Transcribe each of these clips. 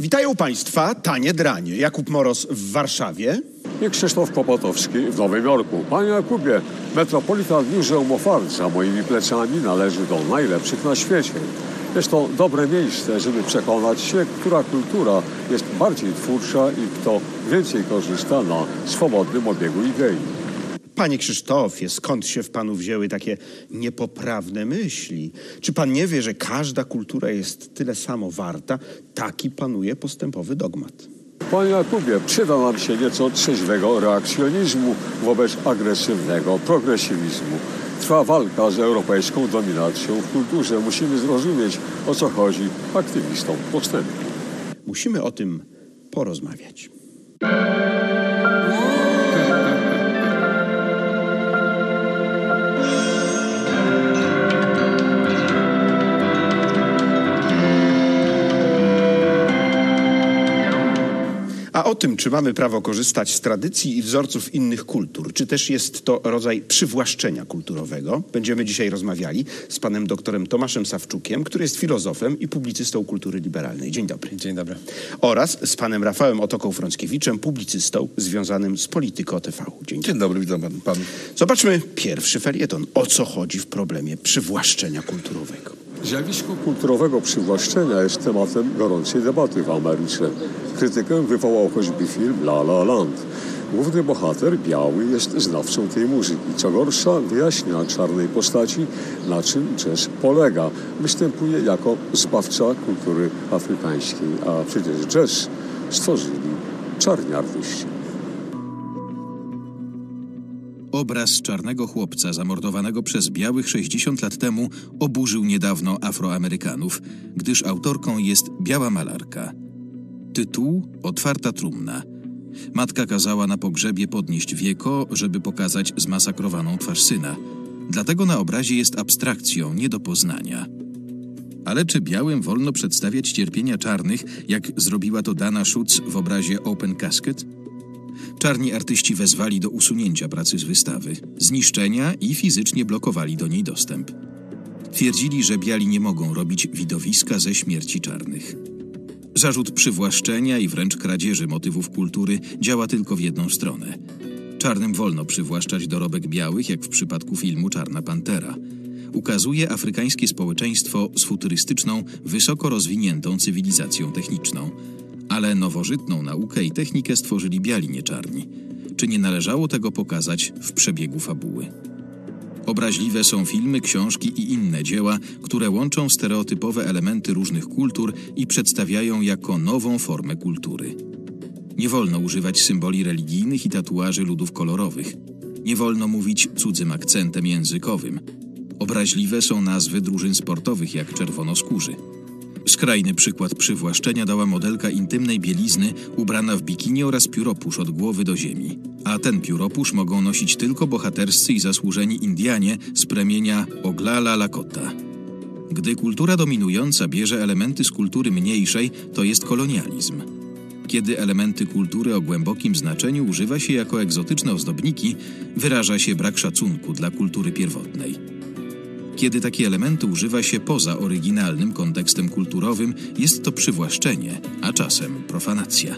Witają Państwa Tanie Dranie. Jakub Moros w Warszawie. i Krzysztof Kopotowski w Nowym Jorku. Panie Jakubie, Metropolitan Museum of Art za moimi plecami należy do najlepszych na świecie. Jest to dobre miejsce, żeby przekonać się, która kultura jest bardziej twórcza i kto więcej korzysta na swobodnym obiegu idei. Panie Krzysztofie, skąd się w Panu wzięły takie niepoprawne myśli? Czy Pan nie wie, że każda kultura jest tyle samo warta? Taki panuje postępowy dogmat. Panie Jakubie, przyda nam się nieco trzeźwego reakcjonizmu wobec agresywnego progresywizmu. Trwa walka z europejską dominacją w kulturze. Musimy zrozumieć, o co chodzi aktywistom postępu. Musimy o tym porozmawiać. Tym, czy mamy prawo korzystać z tradycji i wzorców innych kultur, czy też jest to rodzaj przywłaszczenia kulturowego, będziemy dzisiaj rozmawiali z panem doktorem Tomaszem Sawczukiem, który jest filozofem i publicystą kultury liberalnej. Dzień dobry. Dzień dobry. Oraz z panem Rafałem Otoką Frąckiewiczem, publicystą związanym z Polityko TV. Dzień dobry. Dzień dobry, witam pan. pan. Zobaczmy pierwszy felieton. O co chodzi w problemie przywłaszczenia kulturowego? Zjawisko kulturowego przywłaszczenia jest tematem gorącej debaty w Ameryce. Krytykę wywołał choćby film La La Land. Główny bohater, biały, jest znawcą tej muzyki. Co gorsza, wyjaśnia czarnej postaci, na czym jazz polega. Występuje jako zbawca kultury afrykańskiej, a przecież jazz stworzyli czarni. Obraz czarnego chłopca zamordowanego przez białych 60 lat temu oburzył niedawno Afroamerykanów, gdyż autorką jest biała malarka. Tytuł Otwarta trumna. Matka kazała na pogrzebie podnieść wieko, żeby pokazać zmasakrowaną twarz syna. Dlatego na obrazie jest abstrakcją nie do poznania. Ale czy białym wolno przedstawiać cierpienia czarnych, jak zrobiła to Dana Schutz w obrazie Open Casket? Czarni artyści wezwali do usunięcia pracy z wystawy, zniszczenia i fizycznie blokowali do niej dostęp. Twierdzili, że biali nie mogą robić widowiska ze śmierci czarnych. Zarzut przywłaszczenia i wręcz kradzieży motywów kultury działa tylko w jedną stronę. Czarnym wolno przywłaszczać dorobek białych, jak w przypadku filmu Czarna Pantera. Ukazuje afrykańskie społeczeństwo z futurystyczną, wysoko rozwiniętą cywilizacją techniczną. Ale nowożytną naukę i technikę stworzyli biali nie czarni. Czy nie należało tego pokazać w przebiegu fabuły? Obraźliwe są filmy, książki i inne dzieła, które łączą stereotypowe elementy różnych kultur i przedstawiają jako nową formę kultury. Nie wolno używać symboli religijnych i tatuaży ludów kolorowych. Nie wolno mówić cudzym akcentem językowym. Obraźliwe są nazwy drużyn sportowych jak czerwonoskórzy. Skrajny przykład przywłaszczenia dała modelka intymnej bielizny ubrana w bikini oraz pióropusz od głowy do ziemi. A ten pióropusz mogą nosić tylko bohaterscy i zasłużeni Indianie z plemienia Oglala Lakota. Gdy kultura dominująca bierze elementy z kultury mniejszej, to jest kolonializm. Kiedy elementy kultury o głębokim znaczeniu używa się jako egzotyczne ozdobniki, wyraża się brak szacunku dla kultury pierwotnej. Kiedy takie elementy używa się poza oryginalnym kontekstem kulturowym, jest to przywłaszczenie, a czasem profanacja.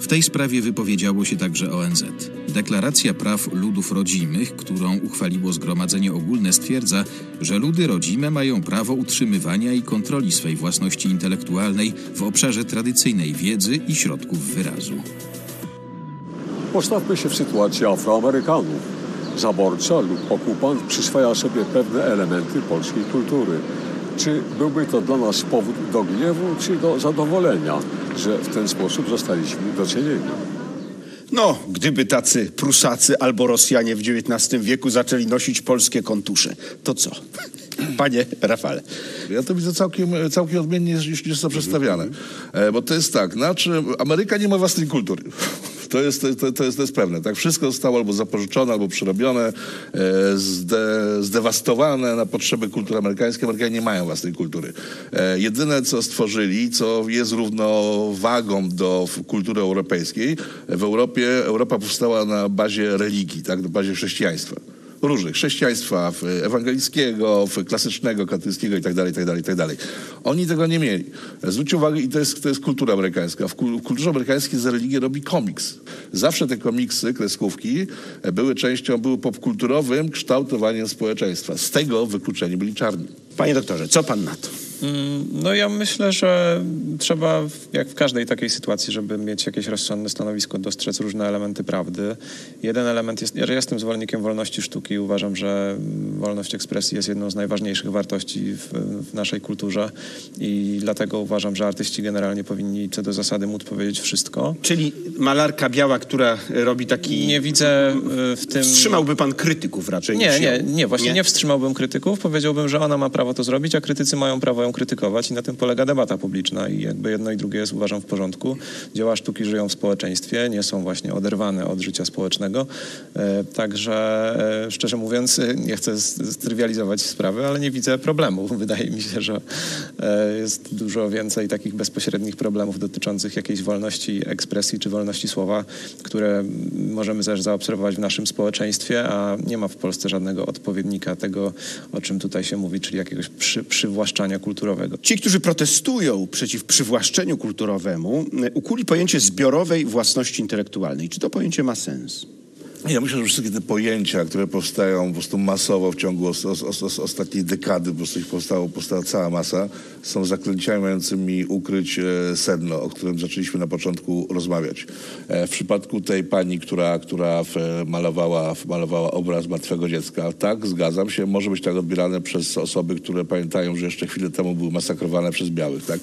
W tej sprawie wypowiedziało się także ONZ. Deklaracja Praw Ludów Rodzimych, którą uchwaliło Zgromadzenie Ogólne, stwierdza, że ludy rodzime mają prawo utrzymywania i kontroli swej własności intelektualnej w obszarze tradycyjnej wiedzy i środków wyrazu. Postawmy się w sytuacji Afroamerykanów. Zaborca lub okupant przyswaja sobie pewne elementy polskiej kultury. Czy byłby to dla nas powód do gniewu, czy do zadowolenia, że w ten sposób zostaliśmy docenieni? No, gdyby tacy Prusacy albo Rosjanie w XIX wieku zaczęli nosić polskie kontusze, to co? Panie Rafale. Ja to widzę całkiem, całkiem odmiennie niż niż jest to przedstawiane. E, bo to jest tak, znaczy Ameryka nie ma własnej kultury. To jest, to, to, jest, to jest pewne. Tak, wszystko zostało albo zapożyczone, albo przerobione, e, zde, zdewastowane na potrzeby kultury amerykańskiej. Amerykanie nie mają własnej kultury. E, jedyne, co stworzyli, co jest równowagą do kultury europejskiej, w Europie Europa powstała na bazie religii, tak, na bazie chrześcijaństwa. Różnych, chrześcijaństwa, w ewangelickiego, klasycznego, katolickiego i tak dalej, i tak dalej, i tak. Oni tego nie mieli. Zwróćcie uwagę, i to jest, to jest kultura amerykańska. W kul- w kulturze amerykańskiej za religię robi komiks. Zawsze te komiksy, kreskówki e, były częścią, były popkulturowym kształtowaniem społeczeństwa. Z tego wykluczeni byli czarni. Panie doktorze, co pan na to? Mm, No ja myślę, że trzeba, jak w każdej takiej sytuacji, żeby mieć jakieś rozsądne stanowisko, dostrzec różne elementy prawdy. Jeden element jest, ja jestem zwolennikiem wolności sztuki. Uważam, że wolność ekspresji jest jedną z najważniejszych wartości w, w naszej kulturze i dlatego uważam, że artyści generalnie powinni co do zasady móc powiedzieć wszystko. Czyli malarka biała, która robi taki... Nie widzę y, w tym... Wstrzymałby pan krytyków raczej Nie, nie, nie, właśnie nie? wstrzymałbym krytyków. Powiedziałbym, że ona ma prawo to zrobić, a krytycy mają prawo ją krytykować i na tym polega debata publiczna i jakby jedno i drugie jest uważam w porządku. Dzieła sztuki żyją w społeczeństwie, nie są właśnie oderwane od życia społecznego. E, także e, szczerze mówiąc, e, nie chcę strywializować sprawy, ale nie widzę problemu. Wydaje mi się, że jest dużo więcej takich bezpośrednich problemów dotyczących jakiejś wolności ekspresji czy wolności słowa, które możemy też zaobserwować w naszym społeczeństwie, a nie ma w Polsce żadnego odpowiednika tego, o czym tutaj się mówi, czyli jakiegoś przy, przywłaszczania kulturowego. Ci, którzy protestują przeciw przywłaszczeniu kulturowemu, e, ukuli pojęcie zbiorowej własności intelektualnej. Czy to pojęcie ma sens? Ja myślę, że wszystkie te pojęcia, które powstają po prostu masowo w ciągu os, os, os, os, ostatniej dekady, po prostu ich powstało, powstała cała masa, są zaklęciami mającymi ukryć e, sedno, o którym zaczęliśmy na początku rozmawiać. E, w przypadku tej pani, która, która w, e, malowała, w, malowała obraz martwego dziecka, tak, zgadzam się, może być tak odbierane przez osoby, które pamiętają, że jeszcze chwilę temu były masakrowane przez białych, tak?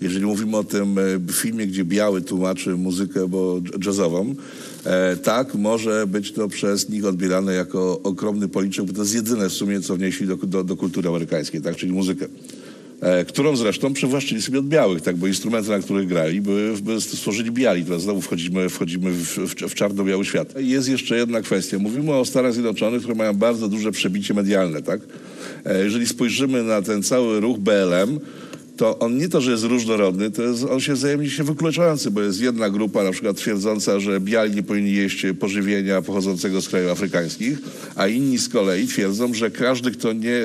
Jeżeli mówimy o tym e, filmie, gdzie biały tłumaczy muzykę bo jazzową, tak, może być to przez nich odbierane jako ogromny policzek, bo to jest jedyne w sumie, co wnieśli do, do, do kultury amerykańskiej, tak, czyli muzykę. E, którą zresztą przywłaszczyli sobie od białych, tak, bo instrumenty, na których grali, były, były stworzyli biali. Teraz znowu wchodzimy, wchodzimy w, w, w czarno-biały świat. Jest jeszcze jedna kwestia. Mówimy o Stanach Zjednoczonych, które mają bardzo duże przebicie medialne, tak? E, jeżeli spojrzymy na ten cały ruch BLM, to on nie to, że jest różnorodny, to jest, on się wzajemnie się wykluczający, bo jest jedna grupa na przykład twierdząca, że biali nie powinni jeść pożywienia pochodzącego z krajów afrykańskich, a inni z kolei twierdzą, że każdy, kto nie,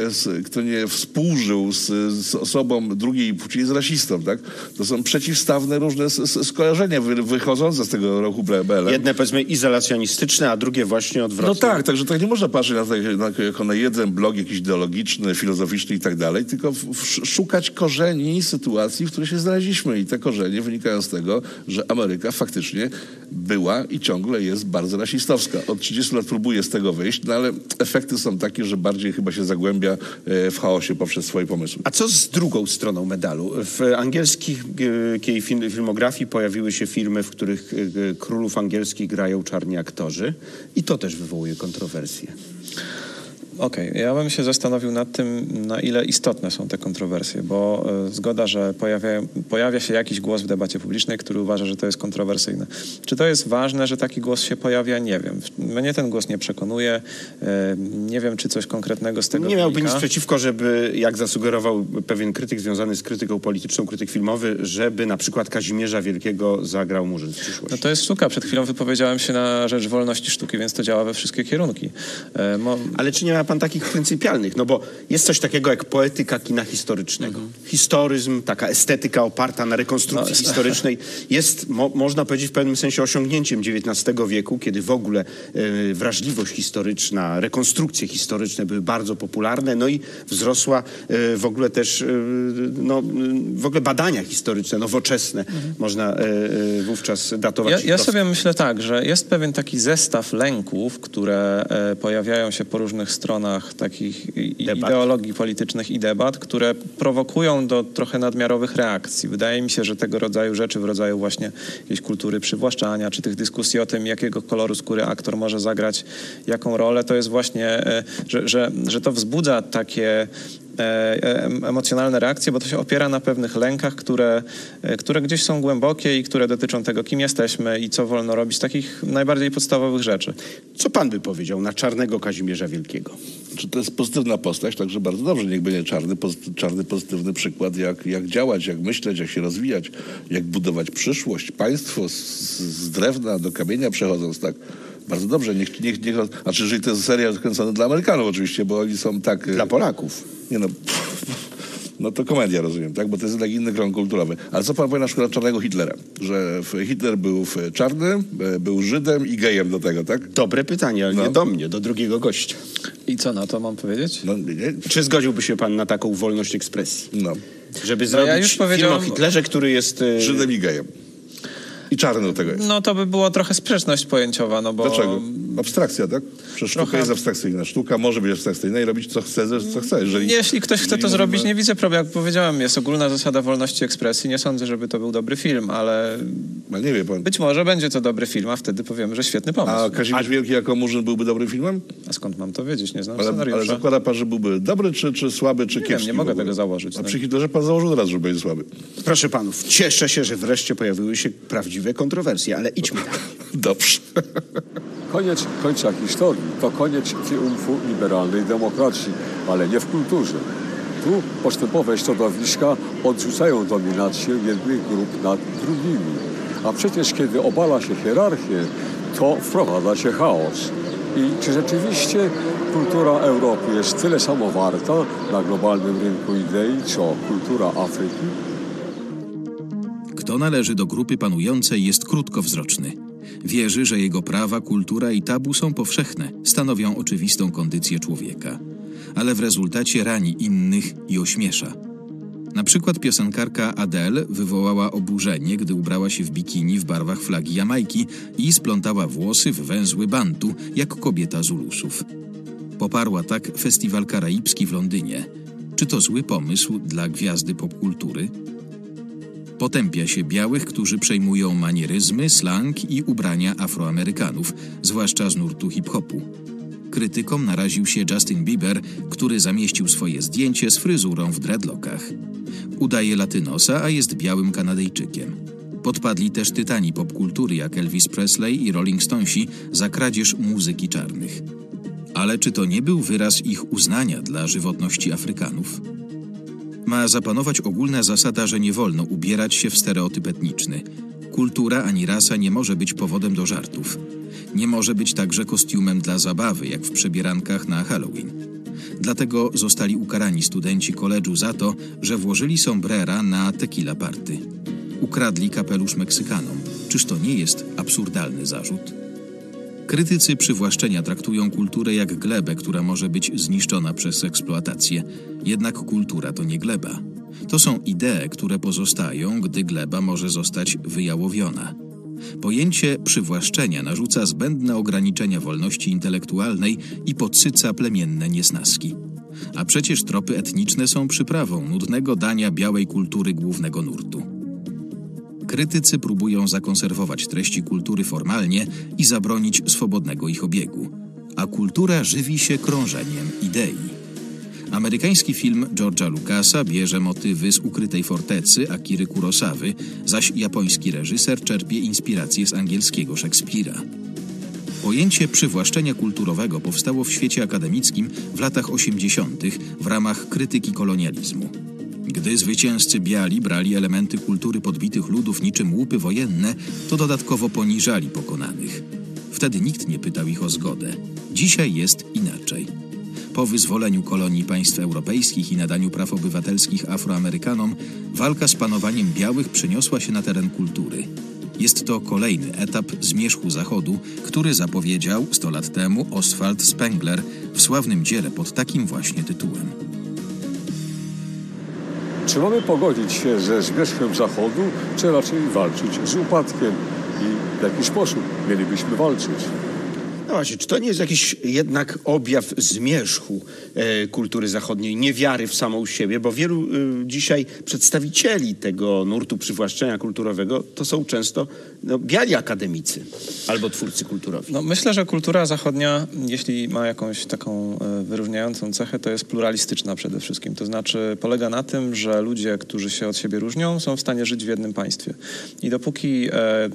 kto nie współżył z, z osobą drugiej płci jest rasistą, tak? To są przeciwstawne różne skojarzenia wy, wychodzące z tego ruchu BLM. Jedne powiedzmy izolacjonistyczne, a drugie właśnie No odwrotne. tak, także tak nie można patrzeć na to jako na jeden blog jakiś ideologiczny, filozoficzny i tak dalej, tylko w, w, szukać korzeni sytuacji, w której się znaleźliśmy. I te korzenie wynikają z tego, że Ameryka faktycznie była i ciągle jest bardzo rasistowska. Od 30 lat próbuje z tego wyjść, no ale efekty są takie, że bardziej chyba się zagłębia e, w chaosie poprzez swoje pomysły. A co z drugą stroną medalu? W angielskiej film, filmografii pojawiły się filmy, w których e, królów angielskich grają czarni aktorzy i to też wywołuje kontrowersje. Okej, ja bym się zastanowił nad tym, na ile istotne są te kontrowersje, bo e, zgoda, że pojawia, pojawia się jakiś głos w debacie publicznej, który uważa, że to jest kontrowersyjne. Czy to jest ważne, że taki głos się pojawia? Nie wiem. Mnie ten głos nie przekonuje. E, nie wiem, czy coś konkretnego z tego Nie miałby nic przeciwko, żeby, jak zasugerował pewien krytyk związany z krytyką polityczną, krytyk filmowy, żeby na przykład Kazimierza Wielkiego zagrał Murzyn w przyszłości. No to jest sztuka. Przed chwilą wypowiedziałem się na rzecz wolności sztuki, więc to działa we wszystkie kierunki. E, mo- Ale czy nie ma pan takich pryncypialnych? No bo jest coś takiego jak poetyka kina historycznego. Historyzm, taka estetyka oparta na rekonstrukcji No, historycznej jest, mo, można powiedzieć, w pewnym sensie osiągnięciem XIX wieku, kiedy w ogóle e, wrażliwość historyczna, rekonstrukcje historyczne były bardzo popularne, no i wzrosła e, w ogóle też, e, no, w ogóle badania historyczne, nowoczesne, można e, e, wówczas datować. Ja, ja sobie myślę tak, że jest pewien taki zestaw lęków, które pojawiają się po różnych stronach takich i- Debat. ideologii politycznych i debat, które prowokują do trochę nadmiarowych reakcji. Wydaje mi się, że tego rodzaju rzeczy w rodzaju właśnie jakiejś kultury przywłaszczania, czy tych dyskusji o tym, jakiego koloru skóry aktor może zagrać, jaką rolę, to jest właśnie, e, że, że, że to wzbudza takie emocjonalne reakcje, bo to się opiera na pewnych lękach, które, e, które gdzieś są głębokie i które dotyczą tego, kim jesteśmy i co wolno robić, takich najbardziej podstawowych rzeczy. Co pan by powiedział na czarnego Kazimierza Wielkiego? Czy to jest pozytywna postać, także bardzo dobrze, niech będzie czarny, pozy- czarny pozytywny przykład, jak, jak działać, jak myśleć, jak się rozwijać, jak budować przyszłość, państwo z, z drewna do kamienia przechodząc, tak. Bardzo dobrze, niech, niech, niech, znaczy, jeżeli to jest serial kręcony dla Amerykanów oczywiście, bo oni są tak... e, Dla Polaków. Nie no, no to komedia, rozumiem, tak? Bo to jest jednak inny krąg kulturowy. Ale co pan powie na przykład czarnego Hitlera? Że Hitler był w czarny, e, był Żydem i gejem do tego, tak? Dobre pytanie, ale No. nie do mnie, do drugiego gościa. I co na to mam powiedzieć? No, nie, Czy zgodziłby się pan na taką wolność ekspresji? no. Żeby No zrobić ja już film powiedziałem- o Hitlerze, który jest... e, Żydem i gejem. I czarny do tego jest. No to by było trochę sprzeczność pojęciowa, no bo... Dlaczego? Abstrakcja, tak? Przecież sztuka Trochę- jest abstrakcyjna. Sztuka może być abstrakcyjna i robić co chce, co chce. Jeżeli, Jeśli ktoś chce to zrobić, nie widzę problemu. Jak powiedziałem, jest ogólna zasada wolności ekspresji. Nie sądzę, żeby to był dobry film, ale Ale nie wie pan. być może będzie to dobry film, a wtedy powiemy, że świetny pomysł. A Kazimierz Wielki jako Murzyn byłby dobrym filmem? A skąd mam to wiedzieć? Nie znam Ale, ale scenariusza. zakłada pan, że byłby dobry, czy, czy słaby, czy Nie kiepski? wiem, nie mogę tego założyć, A no. przy Hitlerze pan założył od razu, że będzie słaby. Proszę panów, cieszę się, że wreszcie pojawiły się prawdziwe kontrowersje, ale idźmy dalej. Dobrze. Koniec końca historii to koniec triumfu liberalnej demokracji, ale nie w kulturze. Tu postępowe środowiska odrzucają dominację jednych grup nad drugimi. A przecież kiedy obala się hierarchię, to wprowadza się chaos. I czy rzeczywiście kultura Europy jest tyle samo warta na globalnym rynku idei, co kultura Afryki? Kto należy do grupy panującej jest krótkowzroczny. Wierzy, że jego prawa, kultura i tabu są powszechne, stanowią oczywistą kondycję człowieka. Ale w rezultacie rani innych i ośmiesza. Na przykład piosenkarka Adele wywołała oburzenie, gdy ubrała się w bikini w barwach flagi Jamajki i splątała włosy w węzły bantu, jak kobieta Zulusów. Poparła tak festiwal karaibski w Londynie. Czy to zły pomysł dla gwiazdy popkultury? Potępia się białych, którzy przejmują manieryzmy, slang i ubrania Afroamerykanów, zwłaszcza z nurtu hip-hopu. Krytykom naraził się Justin Bieber, który zamieścił swoje zdjęcie z fryzurą w dreadlockach. Udaje latynosa, a jest białym Kanadyjczykiem. Podpadli też tytani popkultury jak Elvis Presley i Rolling Stonesi za kradzież muzyki czarnych. Ale czy to nie był wyraz ich uznania dla żywotności Afrykanów? Ma zapanować ogólna zasada, że nie wolno ubierać się w stereotyp etniczny. Kultura ani rasa nie może być powodem do żartów. Nie może być także kostiumem dla zabawy, jak w przebierankach na Halloween. Dlatego zostali ukarani studenci koledżu za to, że włożyli sombrera na tequila party. Ukradli kapelusz Meksykanom. Czyż to nie jest absurdalny zarzut? Krytycy przywłaszczenia traktują kulturę jak glebę, która może być zniszczona przez eksploatację. Jednak kultura to nie gleba. To są idee, które pozostają, gdy gleba może zostać wyjałowiona. Pojęcie przywłaszczenia narzuca zbędne ograniczenia wolności intelektualnej i podsyca plemienne niesnaski. A przecież tropy etniczne są przyprawą nudnego dania białej kultury głównego nurtu. Krytycy próbują zakonserwować treści kultury formalnie i zabronić swobodnego ich obiegu. A kultura żywi się krążeniem idei. Amerykański film George'a Lucasa bierze motywy z Ukrytej Fortecy Akiry Kurosawy, zaś japoński reżyser czerpie inspirację z angielskiego Szekspira. Pojęcie przywłaszczenia kulturowego powstało w świecie akademickim w latach 80. w ramach krytyki kolonializmu. Gdy zwycięzcy biali brali elementy kultury podbitych ludów niczym łupy wojenne, to dodatkowo poniżali pokonanych. Wtedy nikt nie pytał ich o zgodę. Dzisiaj jest inaczej. Po wyzwoleniu kolonii państw europejskich i nadaniu praw obywatelskich Afroamerykanom, walka z panowaniem białych przeniosła się na teren kultury. Jest to kolejny etap zmierzchu Zachodu, który zapowiedział 100 lat temu Oswald Spengler w sławnym dziele pod takim właśnie tytułem. Czy mamy pogodzić się ze zmierzchem Zachodu, czy raczej walczyć z upadkiem? I w jaki sposób mielibyśmy walczyć? No właśnie, czy to nie jest jakiś jednak objaw zmierzchu e, kultury zachodniej, niewiary w samą siebie? Bo wielu e, dzisiaj przedstawicieli tego nurtu przywłaszczenia kulturowego to są często no, biali akademicy albo twórcy kulturowi. No, myślę, że kultura zachodnia, jeśli ma jakąś taką e, wyróżniającą cechę, to jest pluralistyczna przede wszystkim. To znaczy polega na tym, że ludzie, którzy się od siebie różnią, są w stanie żyć w jednym państwie. I dopóki e,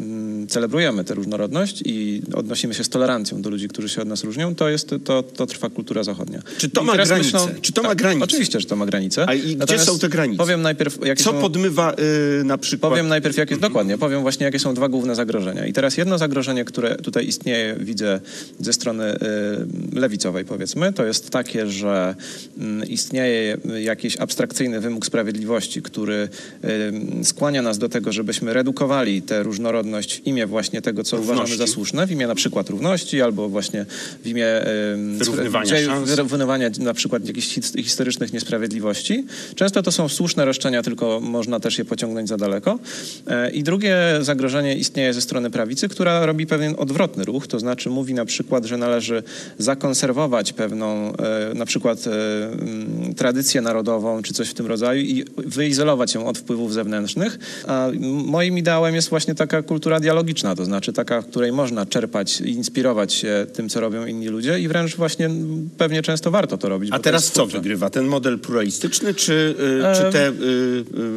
celebrujemy tę różnorodność i odnosimy się z tolerancją do ludzi, którzy się od nas różnią, to, jest, to, to trwa kultura zachodnia. Czy to I ma granice? Czy to ma tak, granice? Oczywiście, że to ma granice. A i gdzie Natomiast są te granice? Powiem najpierw, jakie Co są... podmywa y, na przykład... Powiem najpierw, jakie, dokładnie, powiem właśnie, jakie są dwa główne zagrożenia. I teraz jedno zagrożenie, które tutaj istnieje, widzę ze strony y, lewicowej, powiedzmy, to jest takie, że y, istnieje jakiś abstrakcyjny wymóg sprawiedliwości, który y, skłania nas do tego, żebyśmy redukowali tę różnorodność w imię właśnie tego, co Równości. uważamy za słuszne, w imię na przykład równości, albo właśnie w imię Wyrównywania wyrównywania na przykład jakichś his- historycznych niesprawiedliwości. Często to są słuszne roszczenia, tylko można też je pociągnąć za daleko. E, I drugie zagrożenie istnieje ze strony prawicy, która robi pewien odwrotny ruch, to znaczy mówi na przykład, że należy zakonserwować pewną e, na przykład e, tradycję narodową czy coś w tym rodzaju i wyizolować ją od wpływów zewnętrznych. A moim ideałem jest właśnie taka kultura dialogiczna, to znaczy taka, w której można czerpać i inspirować się tym, co robią inni ludzie i wręcz właśnie pewnie często warto to robić. A teraz co wygrywa? Ten model pluralistyczny czy, y, czy te y,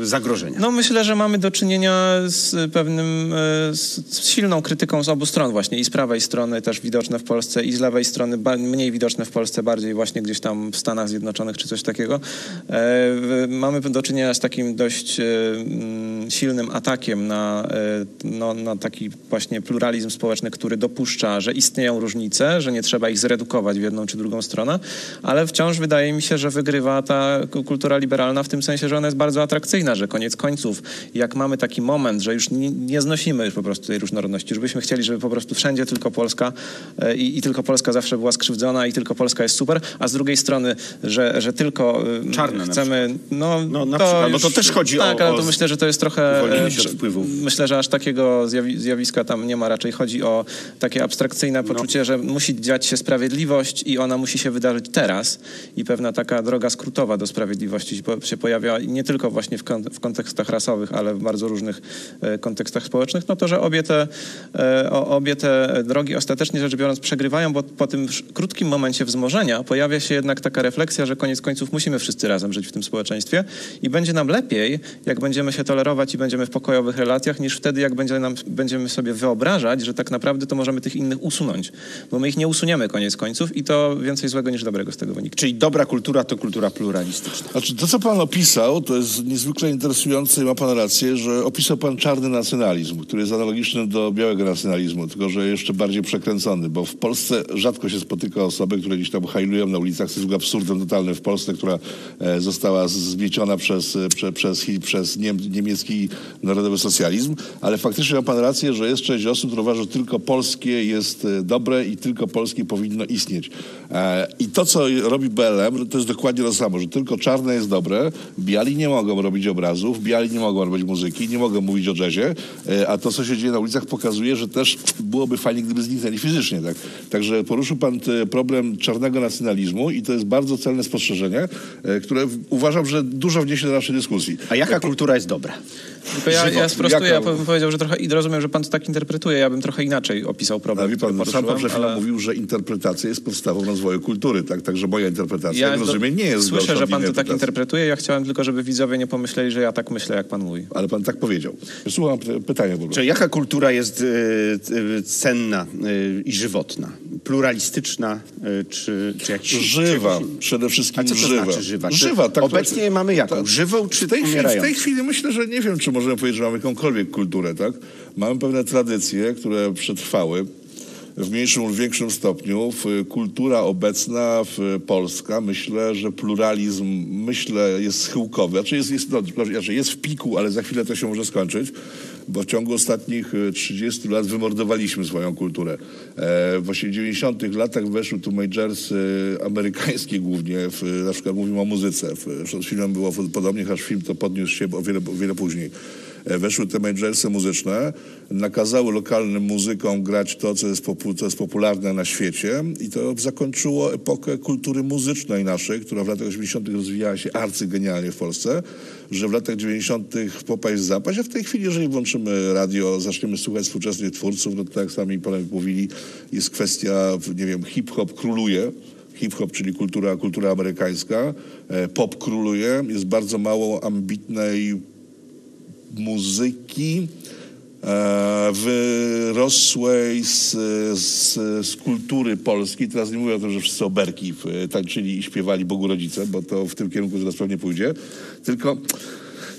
y, zagrożenia? No myślę, że mamy do czynienia z pewnym, e, z, silną krytyką z obu stron właśnie i z prawej strony też widoczne w Polsce i z lewej strony mniej widoczne w Polsce, bardziej właśnie gdzieś tam w Stanach Zjednoczonych czy coś takiego. E, mamy do czynienia z takim dość e, mm, silnym atakiem na, no, na taki właśnie pluralizm społeczny, który dopuszcza, że istnieją różnice, że nie trzeba ich zredukować w jedną czy drugą stronę, ale wciąż wydaje mi się, że wygrywa ta ku- kultura liberalna w tym sensie, że ona jest bardzo atrakcyjna, że koniec końców, jak mamy taki moment, że już nie, nie znosimy już po prostu tej różnorodności, już byśmy chcieli, żeby po prostu wszędzie tylko Polska e, i, i tylko Polska zawsze była skrzywdzona i tylko Polska jest super, a z drugiej strony, że, że tylko e, Czarne chcemy... No, No, na przykład, no to też chodzi tak, o- ale o to myślę, że to jest trochę... Myślę, że aż takiego zjawi- zjawiska tam nie ma. Raczej chodzi o takie abstrakcyjne No. Poczucie, że musi dziać się sprawiedliwość i ona musi się wydarzyć teraz. I pewna taka droga skrótowa do sprawiedliwości się po- się pojawia nie tylko właśnie w, w kontekstach rasowych, ale w bardzo różnych e, kontekstach społecznych. No to, że obie te, e, obie te drogi ostatecznie rzecz biorąc przegrywają, bo po tym krótkim momencie wzmożenia pojawia się jednak taka refleksja, że koniec końców musimy wszyscy razem żyć w tym społeczeństwie i będzie nam lepiej, jak będziemy się tolerować i będziemy w pokojowych relacjach, niż wtedy, jak będzie nam, będziemy sobie wyobrażać, że tak naprawdę to możemy tych innych usunąć. Bo my ich nie usuniemy koniec końców i to więcej złego niż dobrego z tego wynika. Czyli dobra kultura to kultura pluralistyczna. Znaczy, to, co pan opisał, to jest niezwykle interesujące i ma pan rację, że opisał pan czarny nacjonalizm, który jest analogiczny do białego nacjonalizmu, tylko że jeszcze bardziej przekręcony, bo w Polsce rzadko się spotyka osoby, które gdzieś tam hajlują na ulicach. To jest absurdem totalnym w Polsce, która e, została zmieciona przez, e, prze, przez, przez niem, niemiecki narodowy socjalizm, ale faktycznie ma pan rację, że jest część osób, które uważa, że tylko polskie jest e, dobre i tylko polskie powinno istnieć. E, I to, co robi BLM, to jest dokładnie to samo, że tylko czarne jest dobre, biali nie mogą robić obrazów, biali nie mogą robić muzyki, nie mogą mówić o jazzie, e, a to, co się dzieje na ulicach, pokazuje, że też byłoby fajnie, gdyby zniknęli fizycznie. Tak? Także poruszył pan te- problem czarnego nacjonalizmu i to jest bardzo celne spostrzeżenie, e, które uważam, że dużo wniesie do naszej dyskusji. A jaka kultura jest dobra? Tylko ja, ja sprostuję, jaka- ja bym powiedział, że trochę i rozumiem, że pan to tak interpretuje. Ja bym trochę inaczej opisał problem. A wie który pan, sam pan przed chwilą ale- mówił, że interpretacja jest podstawą rozwoju kultury, tak? Także moja interpretacja, Ja rozumiem, nie jest Słyszę, że pan to tak interpretuje. Ja chciałem tylko, żeby widzowie nie pomyśleli, że ja tak myślę, jak pan mówi. Ale pan tak powiedział. Słucham py- pytania po prostu. Czy jaka kultura jest y, y, cenna y, i żywotna? Pluralistyczna y, czy, czy jakiś... Żywa, czy przede wszystkim A co to żywa. znaczy żywa? Żywa, tak. obecnie mamy jaką? tak. Żywą czy w tej, chwili, w tej chwili myślę, że nie wiem, czy możemy powiedzieć, że mamy jakąkolwiek kulturę, tak? Mamy pewne tradycje, które przetrwały w mniejszym lub większym stopniu. W- Kultura obecna, w Polska, myślę, że pluralizm, myślę, jest schyłkowy. Znaczy jest, jest, no, znaczy jest w piku, ale za chwilę to się może skończyć, bo w ciągu ostatnich e, 30 lat wymordowaliśmy swoją kulturę. E, w 80 latach weszły tu majors e, amerykańskie głównie, w, na przykład mówimy o muzyce. W, z filmem było podobnie, aż film to podniósł się o wiele, o wiele później. E, Weszły te majorsy muzyczne, nakazały lokalnym muzykom grać to, co jest, co jest popularne na świecie i to zakończyło epokę kultury muzycznej naszej, która w latach 80. rozwijała się arcygenialnie w Polsce, że w latach 90. popa jest zapaść, a w tej chwili, jeżeli włączymy radio, zaczniemy słuchać współczesnych twórców, no to tak jak sami panowie mówili, jest kwestia, nie wiem, hip-hop króluje, hip-hop, czyli kultura, kultura amerykańska, e, pop króluje, jest bardzo mało ambitnej muzyki, e, wyrosłej z, z, z kultury polskiej. Teraz nie mówię o tym, że wszyscy oberki tańczyli i śpiewali Bogu Rodzice, bo to w tym kierunku zaraz pewnie pójdzie. Tylko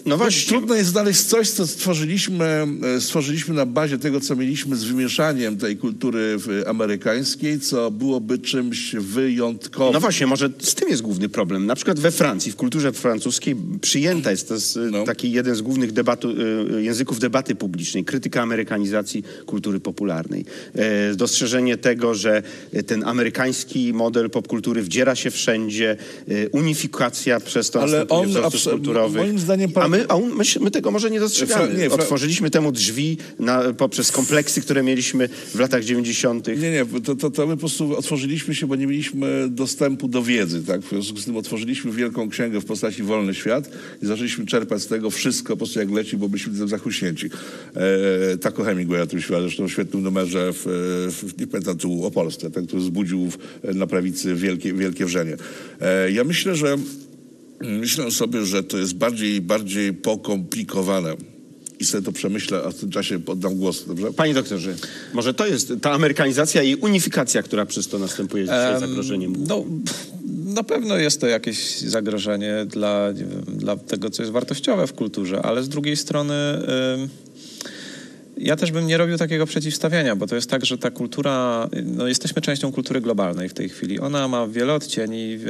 No właśnie. Trudno jest znaleźć coś, co stworzyliśmy, e, stworzyliśmy na bazie tego, co mieliśmy z wymieszaniem tej kultury amerykańskiej, co byłoby czymś wyjątkowym. No właśnie, może z tym jest główny problem. Na przykład we Francji, w kulturze francuskiej przyjęta jest to jest No. taki jeden z głównych debatu, y, języków debaty publicznej, krytyka amerykanizacji kultury popularnej. E, Dostrzeżenie tego, że ten amerykański model popkultury wdziera się wszędzie, e, unifikacja przez to Ale on kulturowych. moim zdaniem pan- my, a my, my tego może nie dostrzegamy. Fra- nie, fra- Otworzyliśmy temu drzwi na, poprzez kompleksy, które mieliśmy w latach 90. Nie, nie, to, to, to my po prostu otworzyliśmy się, bo nie mieliśmy dostępu do wiedzy, tak? W związku z tym otworzyliśmy wielką księgę w postaci Wolny Świat i zaczęliśmy czerpać z tego wszystko po prostu jak leci, bo byliśmy tym zachłyśnięci. E, Taco Hemingway o tym śpiewa, zresztą w świetnym numerze w, w, nie pamiętam tu o Polsce, tak, który wzbudził w, na prawicy wielkie, wielkie wrzenie. E, ja myślę, że myślę sobie, że to jest bardziej, bardziej pokomplikowane i sobie to przemyślę, a w tym czasie oddam głos, dobrze? Panie doktorze, może to jest ta amerykanizacja i unifikacja, która przez to następuje dzisiaj Em, zagrożeniem. No, na pewno jest to jakieś zagrożenie dla, dla tego, co jest wartościowe w kulturze, ale z drugiej strony ja też bym nie robił takiego przeciwstawiania, bo to jest tak, że ta kultura, no jesteśmy częścią kultury globalnej w tej chwili. Ona ma wiele odcieni, w,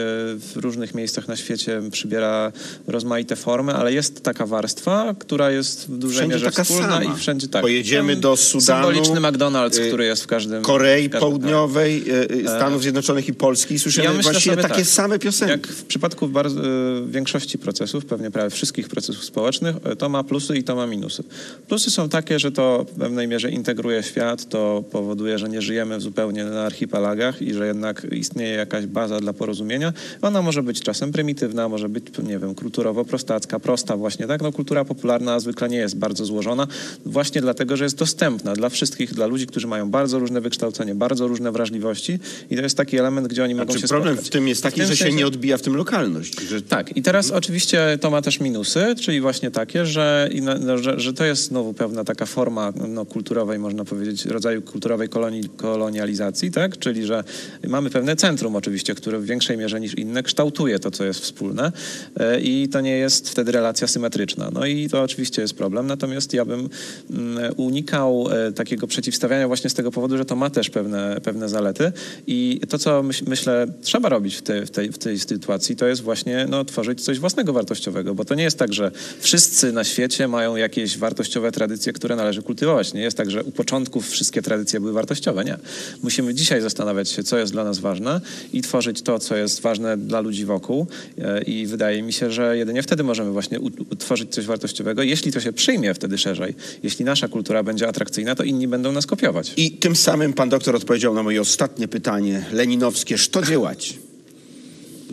w różnych miejscach na świecie przybiera rozmaite formy, ale jest taka warstwa, która jest w dużej Wszędzie mierze taka wspólna sama. i wszędzie tak. Pojedziemy do Sudanu, Symboliczny McDonald's, y, który jest w każdym... Korei w każdym. Południowej, e, e, Stanów Zjednoczonych i Polski i słyszymy Ja właściwie takie tak, same piosenki. Jak w przypadku bardzo, y, większości procesów, pewnie prawie wszystkich procesów społecznych, y, to ma plusy i to ma minusy. Plusy są takie, że to w pewnej mierze integruje świat, to powoduje, że nie żyjemy zupełnie na archipelagach i że jednak istnieje jakaś baza dla porozumienia. Ona może być czasem prymitywna, może być, nie wiem, kulturowo prostacka, prosta właśnie, tak? No kultura popularna zwykle nie jest bardzo złożona, właśnie dlatego, że jest dostępna dla wszystkich, dla ludzi, którzy mają bardzo różne wykształcenie, bardzo różne wrażliwości i to jest taki element, gdzie oni mogą Znaczy, się problem spotkać. w tym jest taki, tym że się nie odbija w tym lokalność. Że tak, i teraz oczywiście to ma też minusy, czyli właśnie takie, że, no, że, że to jest znowu pewna taka forma no, kulturowej, można powiedzieć, rodzaju kulturowej koloni, kolonializacji, tak? Czyli, że mamy pewne centrum oczywiście, które w większej mierze niż inne kształtuje to, co jest wspólne e, i to nie jest wtedy relacja symetryczna. No i to oczywiście jest problem, natomiast ja bym mm, unikał e, takiego przeciwstawiania właśnie z tego powodu, że to ma też pewne, pewne zalety i to, co myśl, myślę trzeba robić w, tej w, tej, w tej sytuacji, to jest właśnie no, tworzyć coś własnego wartościowego, bo to nie jest tak, że wszyscy na świecie mają jakieś wartościowe tradycje, które należy kultywować. Nie jest tak, że u początków wszystkie tradycje były wartościowe. Nie. Musimy dzisiaj zastanawiać się, co jest dla nas ważne i tworzyć to, co jest ważne dla ludzi wokół E, i wydaje mi się, że jedynie wtedy możemy właśnie ut- utworzyć coś wartościowego, jeśli to się przyjmie wtedy szerzej. Jeśli nasza kultura będzie atrakcyjna, to inni będą nas kopiować. I tym samym pan doktor odpowiedział na moje ostatnie pytanie leninowskie. Co działać?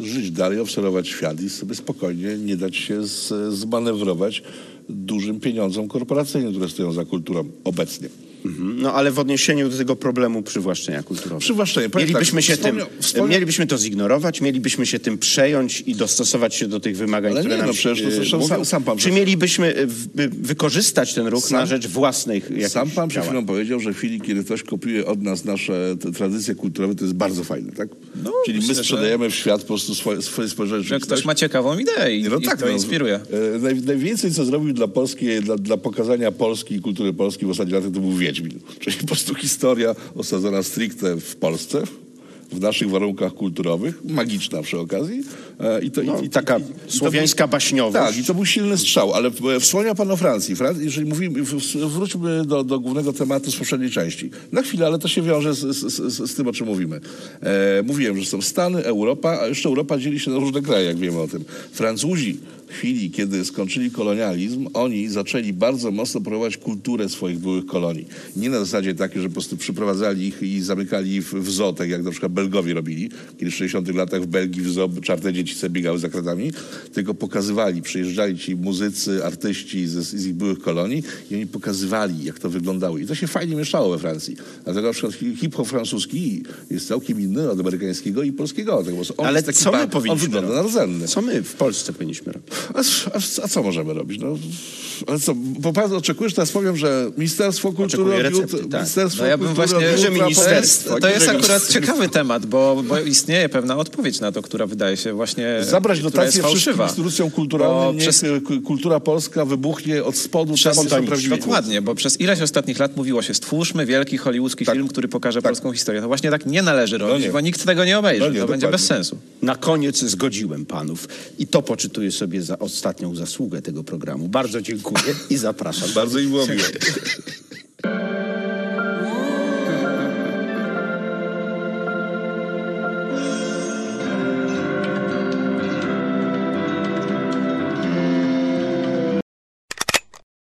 żyć dalej, obserwować świat i sobie spokojnie nie dać się z, zmanewrować dużym pieniądzom korporacyjnym, które stoją za kulturą obecnie. Mhm. No ale w odniesieniu do tego problemu przywłaszczenia kulturowego. Przywłaszczenie. Powiem Mielibyśmy tak, się tym, wspomniał- mielibyśmy to zignorować, mielibyśmy się tym przejąć i dostosować się do tych wymagań, Ale które nie, nam no przecież to zresztą mówią. sam- sam pan Czy mielibyśmy y, wykorzystać ten ruch Sam- na rzecz własnych Sam pan przed chwilą powiedział, że w chwili, kiedy ktoś kopiuje od nas nasze tradycje kulturowe, to jest bardzo fajne, tak? No, Czyli myślę, my sprzedajemy w świat po prostu swoje, swoje. Że ktoś ma ciekawą ideę i, no i tak, to no, inspiruje. e, Naj, najwięcej, co zrobił dla Polski, dla, dla pokazania Polski i kultury polskiej w ostatnich latach, to był Wiedźmin. Czyli po prostu historia osadzona stricte w Polsce, w naszych warunkach kulturowych, magiczna przy okazji. E, I to, No, i, i, taka i- słowiańska był- baśniowość. Tak, i to był silny strzał, ale e, wspomniał pan o Francji. Fran- jeżeli mówimy, wróćmy do, do głównego tematu z poprzedniej części. Na chwilę, ale to się wiąże z, z, z, z tym, o czym mówimy. E, mówiłem, że są Stany, Europa, a jeszcze Europa dzieli się na różne kraje, jak wiemy o tym. Francuzi w chwili, kiedy skończyli kolonializm, oni zaczęli bardzo mocno promować kulturę swoich byłych kolonii. Nie na zasadzie takiej, że po prostu przyprowadzali ich i zamykali w, w zoo, tak jak na przykład Belgowie robili, kiedy w 60 latach w Belgii w zoo czarne dzieci sobie biegały za kratami, tylko pokazywali, przyjeżdżali ci muzycy, artyści z, z ich byłych kolonii i oni pokazywali, jak to wyglądało. I to się fajnie mieszało we Francji. Dlatego na przykład hi- hip-hop francuski jest całkiem inny od amerykańskiego i polskiego. Tak, bo on Ale jest taki co my ba- On powinniśmy wygląda na rdzenny. Co my w Polsce powinniśmy robić? A, a, co możemy robić? No, ale co, bo bardzo oczekujesz, teraz powiem, że Ministerstwo Kultury Oczekuję recepty, tak. Ministerstwo No ja bym Kultury właśnie, odbiód Że to jest, ministerstwo, to jest akurat ciekawy temat, bo, bo istnieje pewna odpowiedź na to, która wydaje się właśnie Zabrać jest wszystkim fałszywa. instytucjom kulturalnym, przez- k- kultura polska wybuchnie od spodu, Przez, prawdziwi dokładnie, bo przez ileś ostatnich lat mówiło się, stwórzmy wielki hollywoodzki film, który pokaże polską historię. No właśnie tak nie należy robić, nie. bo nikt tego nie obejrzy. No nie, to będzie dokładnie. bez sensu. Na koniec zgodziłem panów i to poczytuję sobie za ostatnią zasługę tego programu. Bardzo dziękuję dziękuję i zapraszam. Bardzo im miło.